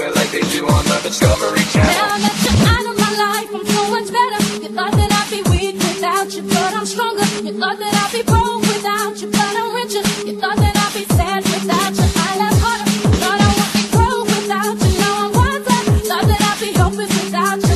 it about you.